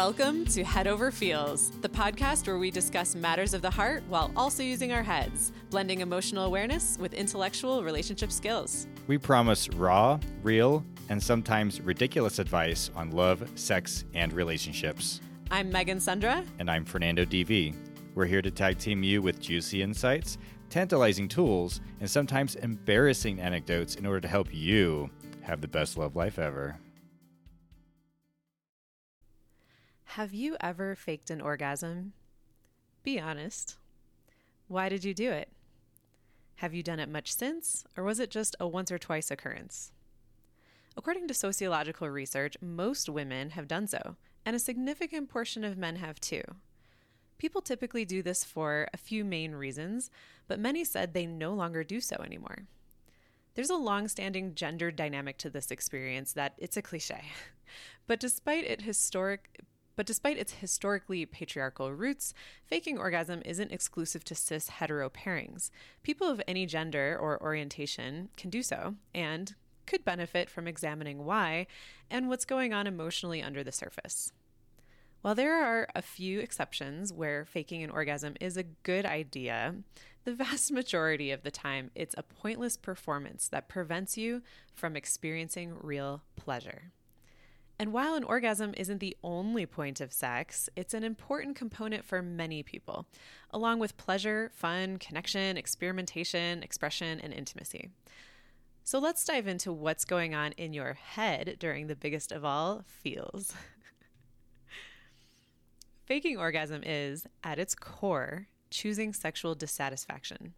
Welcome to Head Over Feels, the podcast where we discuss matters of the heart while also using our heads, blending emotional awareness with intellectual relationship skills. We promise raw, real, and sometimes ridiculous advice on love, sex, and relationships. I'm Megan Sundra. And I'm Fernando DV. We're here to tag team you with juicy insights, tantalizing tools, and sometimes embarrassing anecdotes in order to help you have the best love life ever. Have you ever faked an orgasm? Be honest. Why did you do it? Have you done it much since, or was it just a once or twice occurrence? According to sociological research, most women have done so, and a significant portion of men have too. People typically do this for a few main reasons, but many said they no longer do so anymore. There's a long standing gender dynamic to this experience that it's a cliche. But despite it historic but despite its historically patriarchal roots, faking orgasm isn't exclusive to cis hetero pairings. People of any gender or orientation can do so and could benefit from examining why and what's going on emotionally under the surface. While there are a few exceptions where faking an orgasm is a good idea, the vast majority of the time it's a pointless performance that prevents you from experiencing real pleasure. And while an orgasm isn't the only point of sex, it's an important component for many people, along with pleasure, fun, connection, experimentation, expression, and intimacy. So let's dive into what's going on in your head during the biggest of all feels. Faking orgasm is, at its core, choosing sexual dissatisfaction.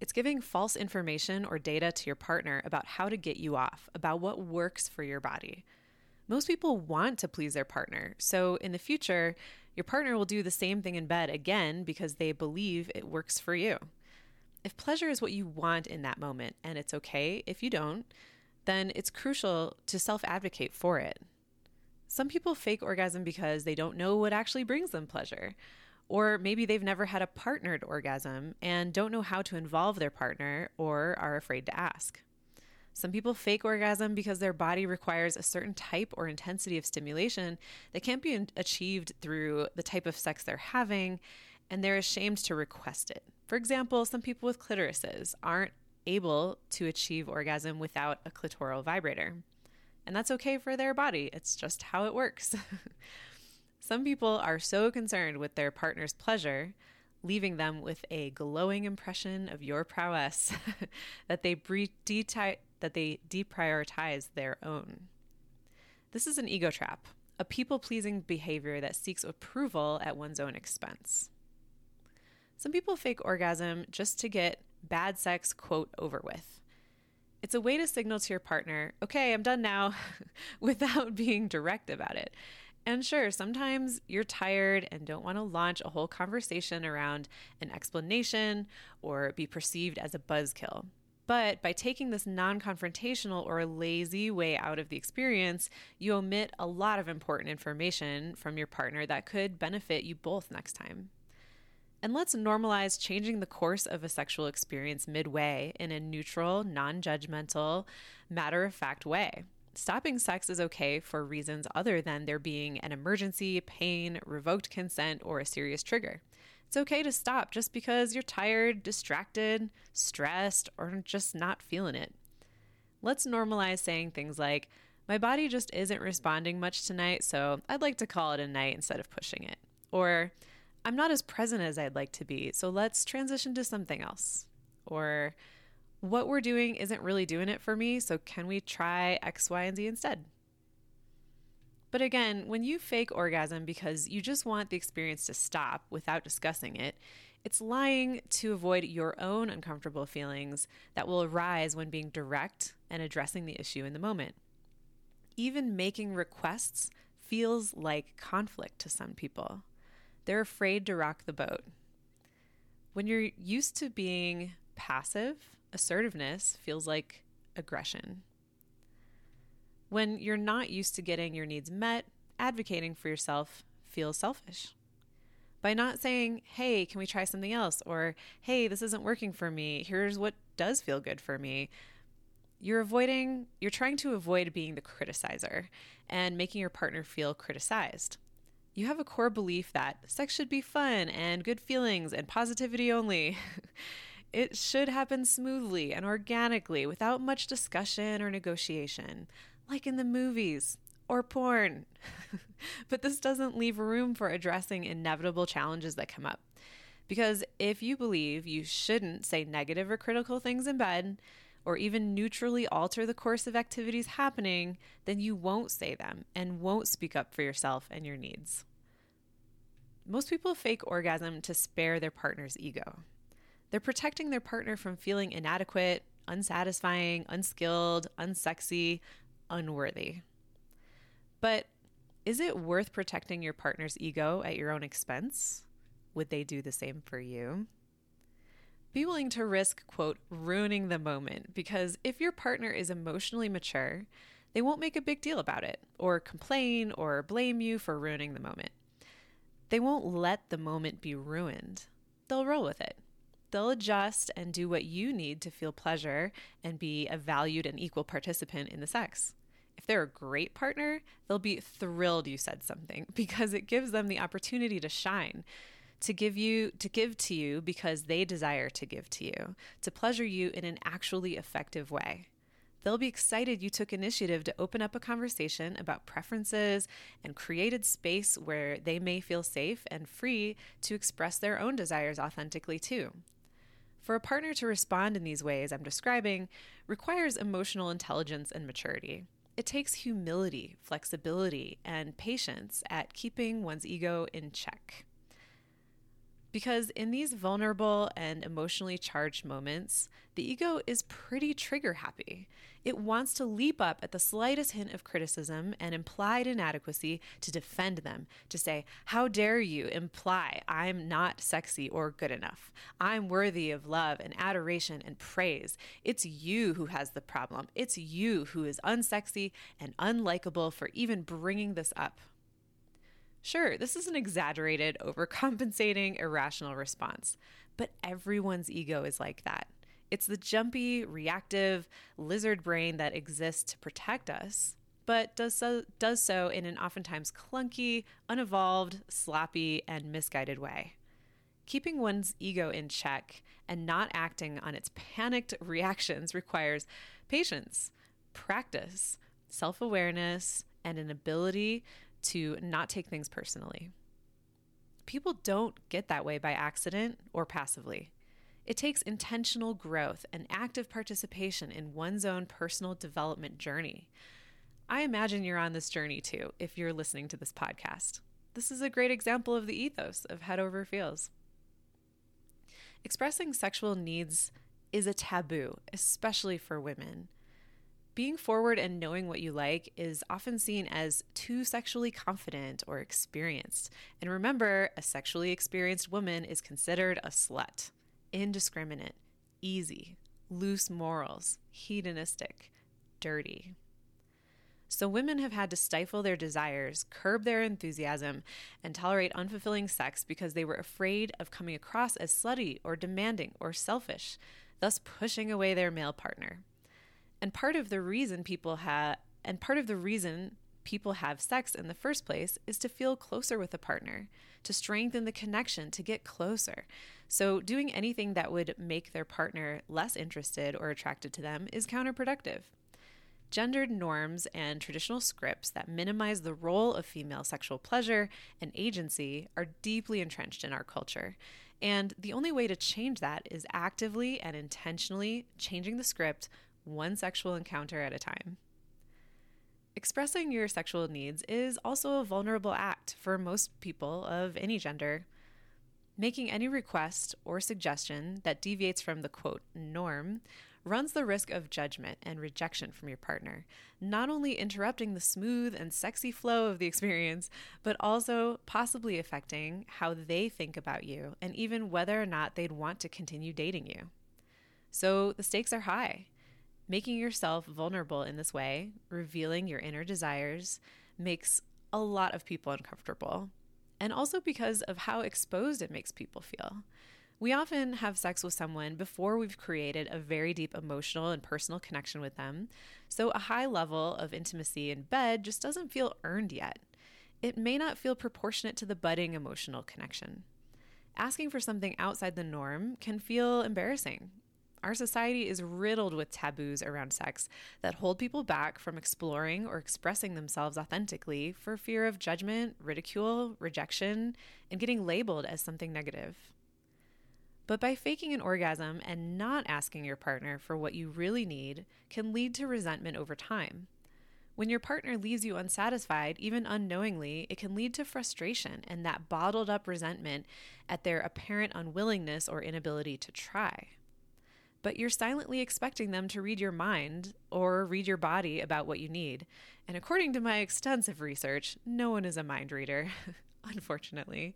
It's giving false information or data to your partner about how to get you off, about what works for your body. Most people want to please their partner, so in the future, your partner will do the same thing in bed again because they believe it works for you. If pleasure is what you want in that moment, and it's okay if you don't, then it's crucial to self advocate for it. Some people fake orgasm because they don't know what actually brings them pleasure. Or maybe they've never had a partnered orgasm and don't know how to involve their partner or are afraid to ask. Some people fake orgasm because their body requires a certain type or intensity of stimulation that can't be achieved through the type of sex they're having, and they're ashamed to request it. For example, some people with clitorises aren't able to achieve orgasm without a clitoral vibrator. And that's okay for their body, it's just how it works. Some people are so concerned with their partner's pleasure, leaving them with a glowing impression of your prowess, that they bre- that they deprioritize their own. This is an ego trap, a people pleasing behavior that seeks approval at one's own expense. Some people fake orgasm just to get bad sex, quote, over with. It's a way to signal to your partner, okay, I'm done now, without being direct about it. And sure, sometimes you're tired and don't want to launch a whole conversation around an explanation or be perceived as a buzzkill. But by taking this non confrontational or lazy way out of the experience, you omit a lot of important information from your partner that could benefit you both next time. And let's normalize changing the course of a sexual experience midway in a neutral, non judgmental, matter of fact way stopping sex is okay for reasons other than there being an emergency, pain, revoked consent, or a serious trigger. It's okay to stop just because you're tired, distracted, stressed, or just not feeling it. Let's normalize saying things like, My body just isn't responding much tonight, so I'd like to call it a night instead of pushing it. Or, I'm not as present as I'd like to be, so let's transition to something else. Or, what we're doing isn't really doing it for me, so can we try X, Y, and Z instead? But again, when you fake orgasm because you just want the experience to stop without discussing it, it's lying to avoid your own uncomfortable feelings that will arise when being direct and addressing the issue in the moment. Even making requests feels like conflict to some people. They're afraid to rock the boat. When you're used to being passive, assertiveness feels like aggression. When you're not used to getting your needs met, advocating for yourself feels selfish. By not saying, hey, can we try something else? Or, hey, this isn't working for me. Here's what does feel good for me. You're avoiding, you're trying to avoid being the criticizer and making your partner feel criticized. You have a core belief that sex should be fun and good feelings and positivity only. it should happen smoothly and organically without much discussion or negotiation, like in the movies or porn. but this doesn't leave room for addressing inevitable challenges that come up. Because if you believe you shouldn't say negative or critical things in bed, or even neutrally alter the course of activities happening, then you won't say them and won't speak up for yourself and your needs. Most people fake orgasm to spare their partner's ego. They're protecting their partner from feeling inadequate, unsatisfying, unskilled, unsexy, unworthy. But is it worth protecting your partner's ego at your own expense? Would they do the same for you? Be willing to risk, quote, ruining the moment because if your partner is emotionally mature, they won't make a big deal about it or complain or blame you for ruining the moment. They won't let the moment be ruined. They'll roll with it. They'll adjust and do what you need to feel pleasure and be a valued and equal participant in the sex. If they're a great partner, they'll be thrilled you said something because it gives them the opportunity to shine to give you to give to you because they desire to give to you, to pleasure you in an actually effective way. They'll be excited you took initiative to open up a conversation about preferences and created space where they may feel safe and free to express their own desires authentically too. For a partner to respond in these ways I'm describing requires emotional intelligence and maturity. It takes humility, flexibility, and patience at keeping one's ego in check. Because in these vulnerable and emotionally charged moments, the ego is pretty trigger happy. It wants to leap up at the slightest hint of criticism and implied inadequacy to defend them, to say, How dare you imply I'm not sexy or good enough? I'm worthy of love and adoration and praise. It's you who has the problem. It's you who is unsexy and unlikable for even bringing this up. Sure, this is an exaggerated, overcompensating, irrational response, but everyone's ego is like that. It's the jumpy, reactive lizard brain that exists to protect us, but does so, does so in an oftentimes clunky, unevolved, sloppy, and misguided way. Keeping one's ego in check and not acting on its panicked reactions requires patience, practice, self awareness, and an ability to not take things personally. People don't get that way by accident or passively. It takes intentional growth and active participation in one's own personal development journey. I imagine you're on this journey too if you're listening to this podcast. This is a great example of the ethos of Head Over Feels. Expressing sexual needs is a taboo, especially for women. Being forward and knowing what you like is often seen as too sexually confident or experienced. And remember, a sexually experienced woman is considered a slut, indiscriminate, easy, loose morals, hedonistic, dirty. So, women have had to stifle their desires, curb their enthusiasm, and tolerate unfulfilling sex because they were afraid of coming across as slutty or demanding or selfish, thus pushing away their male partner. And part of the reason people have, and part of the reason people have sex in the first place is to feel closer with a partner, to strengthen the connection, to get closer. So, doing anything that would make their partner less interested or attracted to them is counterproductive. Gendered norms and traditional scripts that minimize the role of female sexual pleasure and agency are deeply entrenched in our culture. And the only way to change that is actively and intentionally changing the script one sexual encounter at a time. Expressing your sexual needs is also a vulnerable act for most people of any gender. Making any request or suggestion that deviates from the quote norm runs the risk of judgment and rejection from your partner, not only interrupting the smooth and sexy flow of the experience, but also possibly affecting how they think about you and even whether or not they'd want to continue dating you. So the stakes are high. Making yourself vulnerable in this way, revealing your inner desires, makes a lot of people uncomfortable. And also because of how exposed it makes people feel. We often have sex with someone before we've created a very deep emotional and personal connection with them, so a high level of intimacy in bed just doesn't feel earned yet. It may not feel proportionate to the budding emotional connection. Asking for something outside the norm can feel embarrassing. Our society is riddled with taboos around sex that hold people back from exploring or expressing themselves authentically for fear of judgment, ridicule, rejection, and getting labeled as something negative. But by faking an orgasm and not asking your partner for what you really need can lead to resentment over time. When your partner leaves you unsatisfied, even unknowingly, it can lead to frustration and that bottled up resentment at their apparent unwillingness or inability to try. But you're silently expecting them to read your mind or read your body about what you need. And according to my extensive research, no one is a mind reader, unfortunately.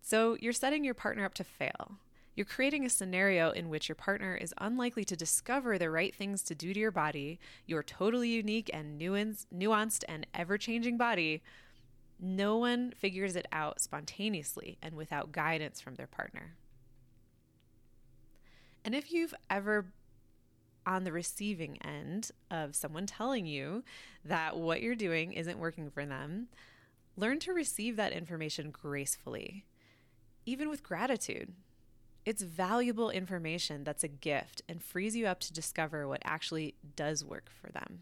So you're setting your partner up to fail. You're creating a scenario in which your partner is unlikely to discover the right things to do to your body, your totally unique and nuanced and ever changing body. No one figures it out spontaneously and without guidance from their partner. And if you've ever on the receiving end of someone telling you that what you're doing isn't working for them, learn to receive that information gracefully, even with gratitude. It's valuable information that's a gift and frees you up to discover what actually does work for them.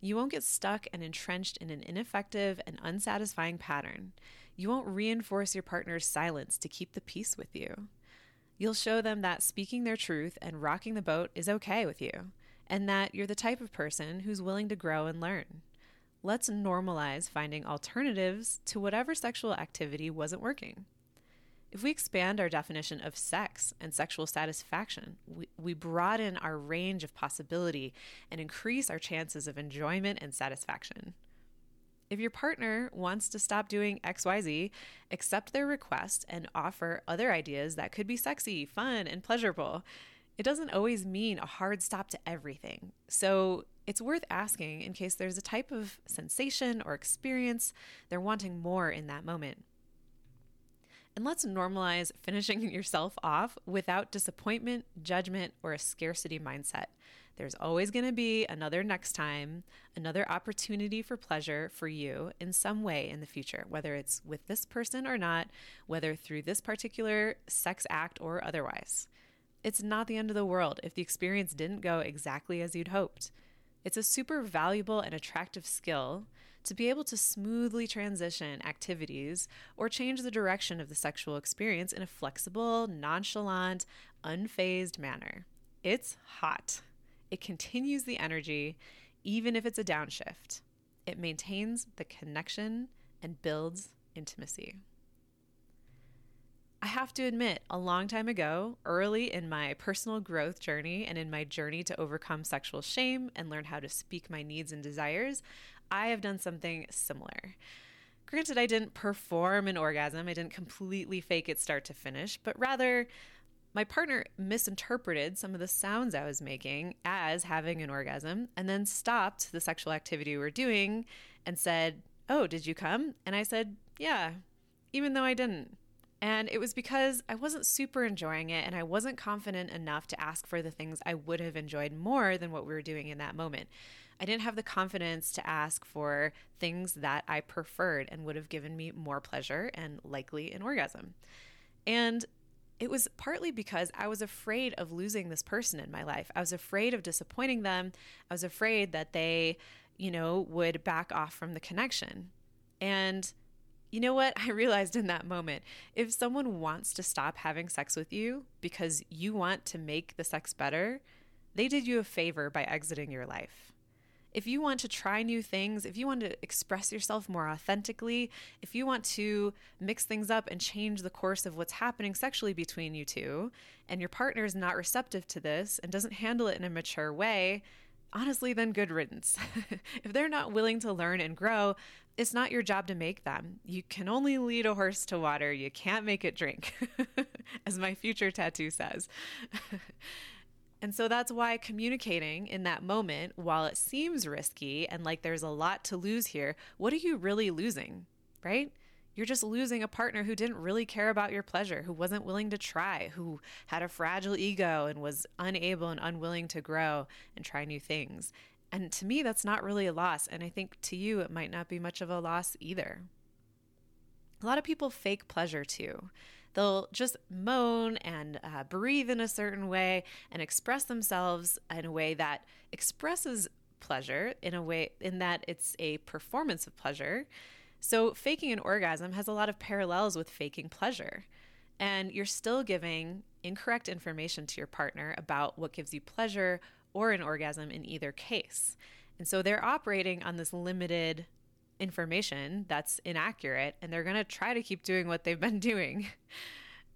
You won't get stuck and entrenched in an ineffective and unsatisfying pattern. You won't reinforce your partner's silence to keep the peace with you. You'll show them that speaking their truth and rocking the boat is okay with you, and that you're the type of person who's willing to grow and learn. Let's normalize finding alternatives to whatever sexual activity wasn't working. If we expand our definition of sex and sexual satisfaction, we, we broaden our range of possibility and increase our chances of enjoyment and satisfaction. If your partner wants to stop doing XYZ, accept their request and offer other ideas that could be sexy, fun, and pleasurable. It doesn't always mean a hard stop to everything. So it's worth asking in case there's a type of sensation or experience they're wanting more in that moment. And let's normalize finishing yourself off without disappointment, judgment, or a scarcity mindset. There's always going to be another next time, another opportunity for pleasure for you in some way in the future, whether it's with this person or not, whether through this particular sex act or otherwise. It's not the end of the world if the experience didn't go exactly as you'd hoped. It's a super valuable and attractive skill to be able to smoothly transition activities or change the direction of the sexual experience in a flexible, nonchalant, unfazed manner. It's hot. It continues the energy, even if it's a downshift. It maintains the connection and builds intimacy. I have to admit, a long time ago, early in my personal growth journey and in my journey to overcome sexual shame and learn how to speak my needs and desires, I have done something similar. Granted, I didn't perform an orgasm, I didn't completely fake it start to finish, but rather, my partner misinterpreted some of the sounds I was making as having an orgasm and then stopped the sexual activity we were doing and said, Oh, did you come? And I said, Yeah, even though I didn't. And it was because I wasn't super enjoying it and I wasn't confident enough to ask for the things I would have enjoyed more than what we were doing in that moment. I didn't have the confidence to ask for things that I preferred and would have given me more pleasure and likely an orgasm. And it was partly because I was afraid of losing this person in my life. I was afraid of disappointing them. I was afraid that they, you know, would back off from the connection. And you know what? I realized in that moment if someone wants to stop having sex with you because you want to make the sex better, they did you a favor by exiting your life if you want to try new things, if you want to express yourself more authentically, if you want to mix things up and change the course of what's happening sexually between you two, and your partner is not receptive to this and doesn't handle it in a mature way, honestly, then good riddance. if they're not willing to learn and grow, it's not your job to make them. You can only lead a horse to water, you can't make it drink, as my future tattoo says. And so that's why communicating in that moment, while it seems risky and like there's a lot to lose here, what are you really losing? Right? You're just losing a partner who didn't really care about your pleasure, who wasn't willing to try, who had a fragile ego and was unable and unwilling to grow and try new things. And to me, that's not really a loss. And I think to you, it might not be much of a loss either. A lot of people fake pleasure too. They'll just moan and uh, breathe in a certain way and express themselves in a way that expresses pleasure in a way in that it's a performance of pleasure. So, faking an orgasm has a lot of parallels with faking pleasure. And you're still giving incorrect information to your partner about what gives you pleasure or an orgasm in either case. And so they're operating on this limited information that's inaccurate and they're going to try to keep doing what they've been doing.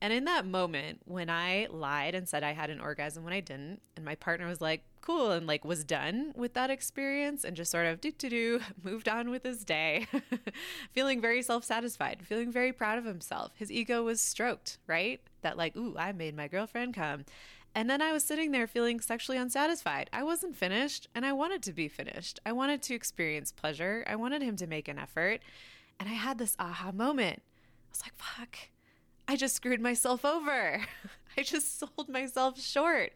And in that moment, when I lied and said I had an orgasm when I didn't, and my partner was like, cool, and like was done with that experience and just sort of do do do moved on with his day, feeling very self satisfied, feeling very proud of himself. His ego was stroked, right? That, like, ooh, I made my girlfriend come. And then I was sitting there feeling sexually unsatisfied. I wasn't finished and I wanted to be finished. I wanted to experience pleasure. I wanted him to make an effort. And I had this aha moment. I was like, fuck, I just screwed myself over. I just sold myself short.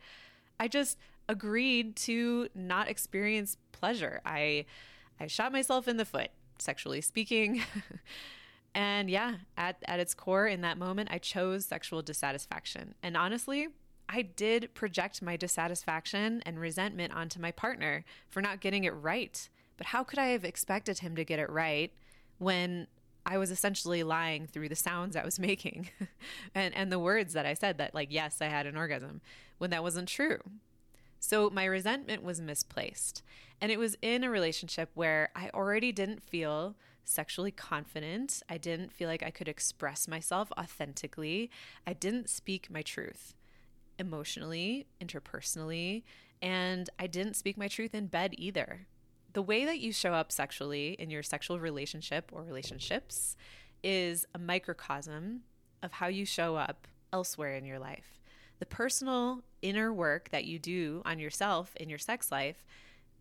I just agreed to not experience pleasure. I I shot myself in the foot, sexually speaking. and yeah, at, at its core in that moment, I chose sexual dissatisfaction. And honestly, I did project my dissatisfaction and resentment onto my partner for not getting it right. But how could I have expected him to get it right when I was essentially lying through the sounds I was making and, and the words that I said that, like, yes, I had an orgasm, when that wasn't true? So my resentment was misplaced. And it was in a relationship where I already didn't feel sexually confident. I didn't feel like I could express myself authentically. I didn't speak my truth emotionally, interpersonally, and I didn't speak my truth in bed either. The way that you show up sexually in your sexual relationship or relationships is a microcosm of how you show up elsewhere in your life. The personal inner work that you do on yourself in your sex life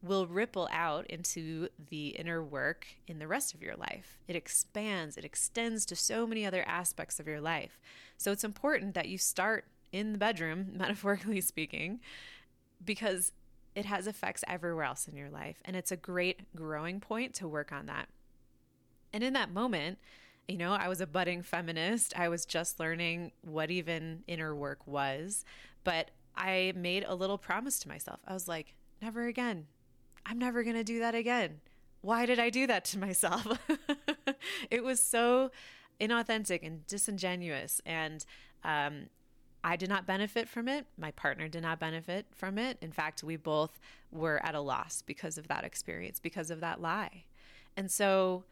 will ripple out into the inner work in the rest of your life. It expands, it extends to so many other aspects of your life. So it's important that you start in the bedroom, metaphorically speaking, because it has effects everywhere else in your life. And it's a great growing point to work on that. And in that moment, you know, I was a budding feminist. I was just learning what even inner work was. But I made a little promise to myself. I was like, never again. I'm never going to do that again. Why did I do that to myself? it was so inauthentic and disingenuous. And um, I did not benefit from it. My partner did not benefit from it. In fact, we both were at a loss because of that experience, because of that lie. And so,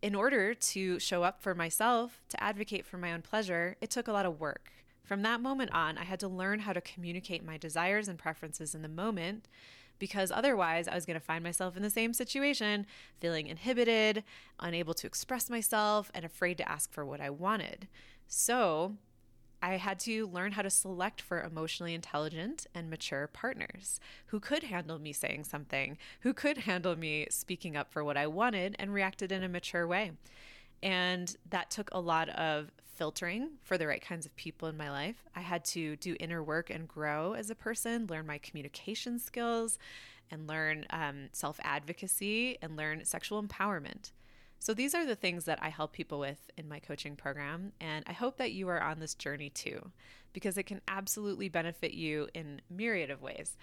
in order to show up for myself, to advocate for my own pleasure, it took a lot of work. From that moment on, I had to learn how to communicate my desires and preferences in the moment because otherwise I was going to find myself in the same situation, feeling inhibited, unable to express myself, and afraid to ask for what I wanted. So, I had to learn how to select for emotionally intelligent and mature partners who could handle me saying something, who could handle me speaking up for what I wanted and reacted in a mature way. And that took a lot of filtering for the right kinds of people in my life. I had to do inner work and grow as a person, learn my communication skills, and learn um, self advocacy and learn sexual empowerment. So, these are the things that I help people with in my coaching program. And I hope that you are on this journey too, because it can absolutely benefit you in myriad of ways.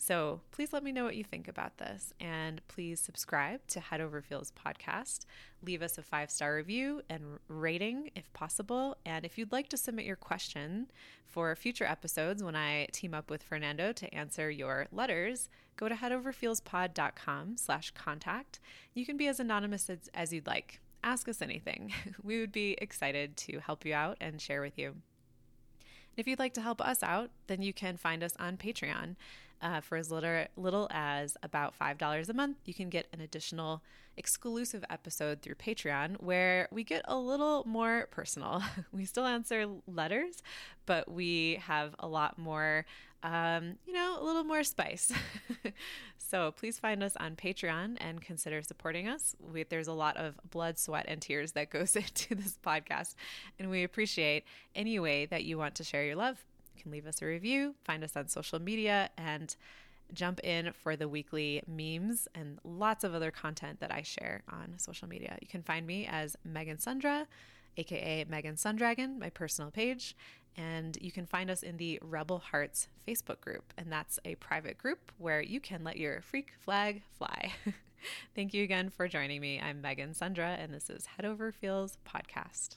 So please let me know what you think about this. And please subscribe to Head Over Feels podcast. Leave us a five star review and rating if possible. And if you'd like to submit your question for future episodes when I team up with Fernando to answer your letters, go to headoverfeelspod.com slash contact. You can be as anonymous as, as you'd like. Ask us anything. we would be excited to help you out and share with you. If you'd like to help us out, then you can find us on Patreon. Uh, for as little, little as about $5 a month, you can get an additional exclusive episode through Patreon where we get a little more personal. we still answer letters, but we have a lot more um, you know, a little more spice. so please find us on Patreon and consider supporting us. We, there's a lot of blood, sweat, and tears that goes into this podcast, and we appreciate any way that you want to share your love. Can leave us a review, find us on social media, and jump in for the weekly memes and lots of other content that I share on social media. You can find me as Megan Sundra, aka Megan Sundragon, my personal page. And you can find us in the Rebel Hearts Facebook group. And that's a private group where you can let your freak flag fly. Thank you again for joining me. I'm Megan Sundra, and this is Head Over Feels Podcast.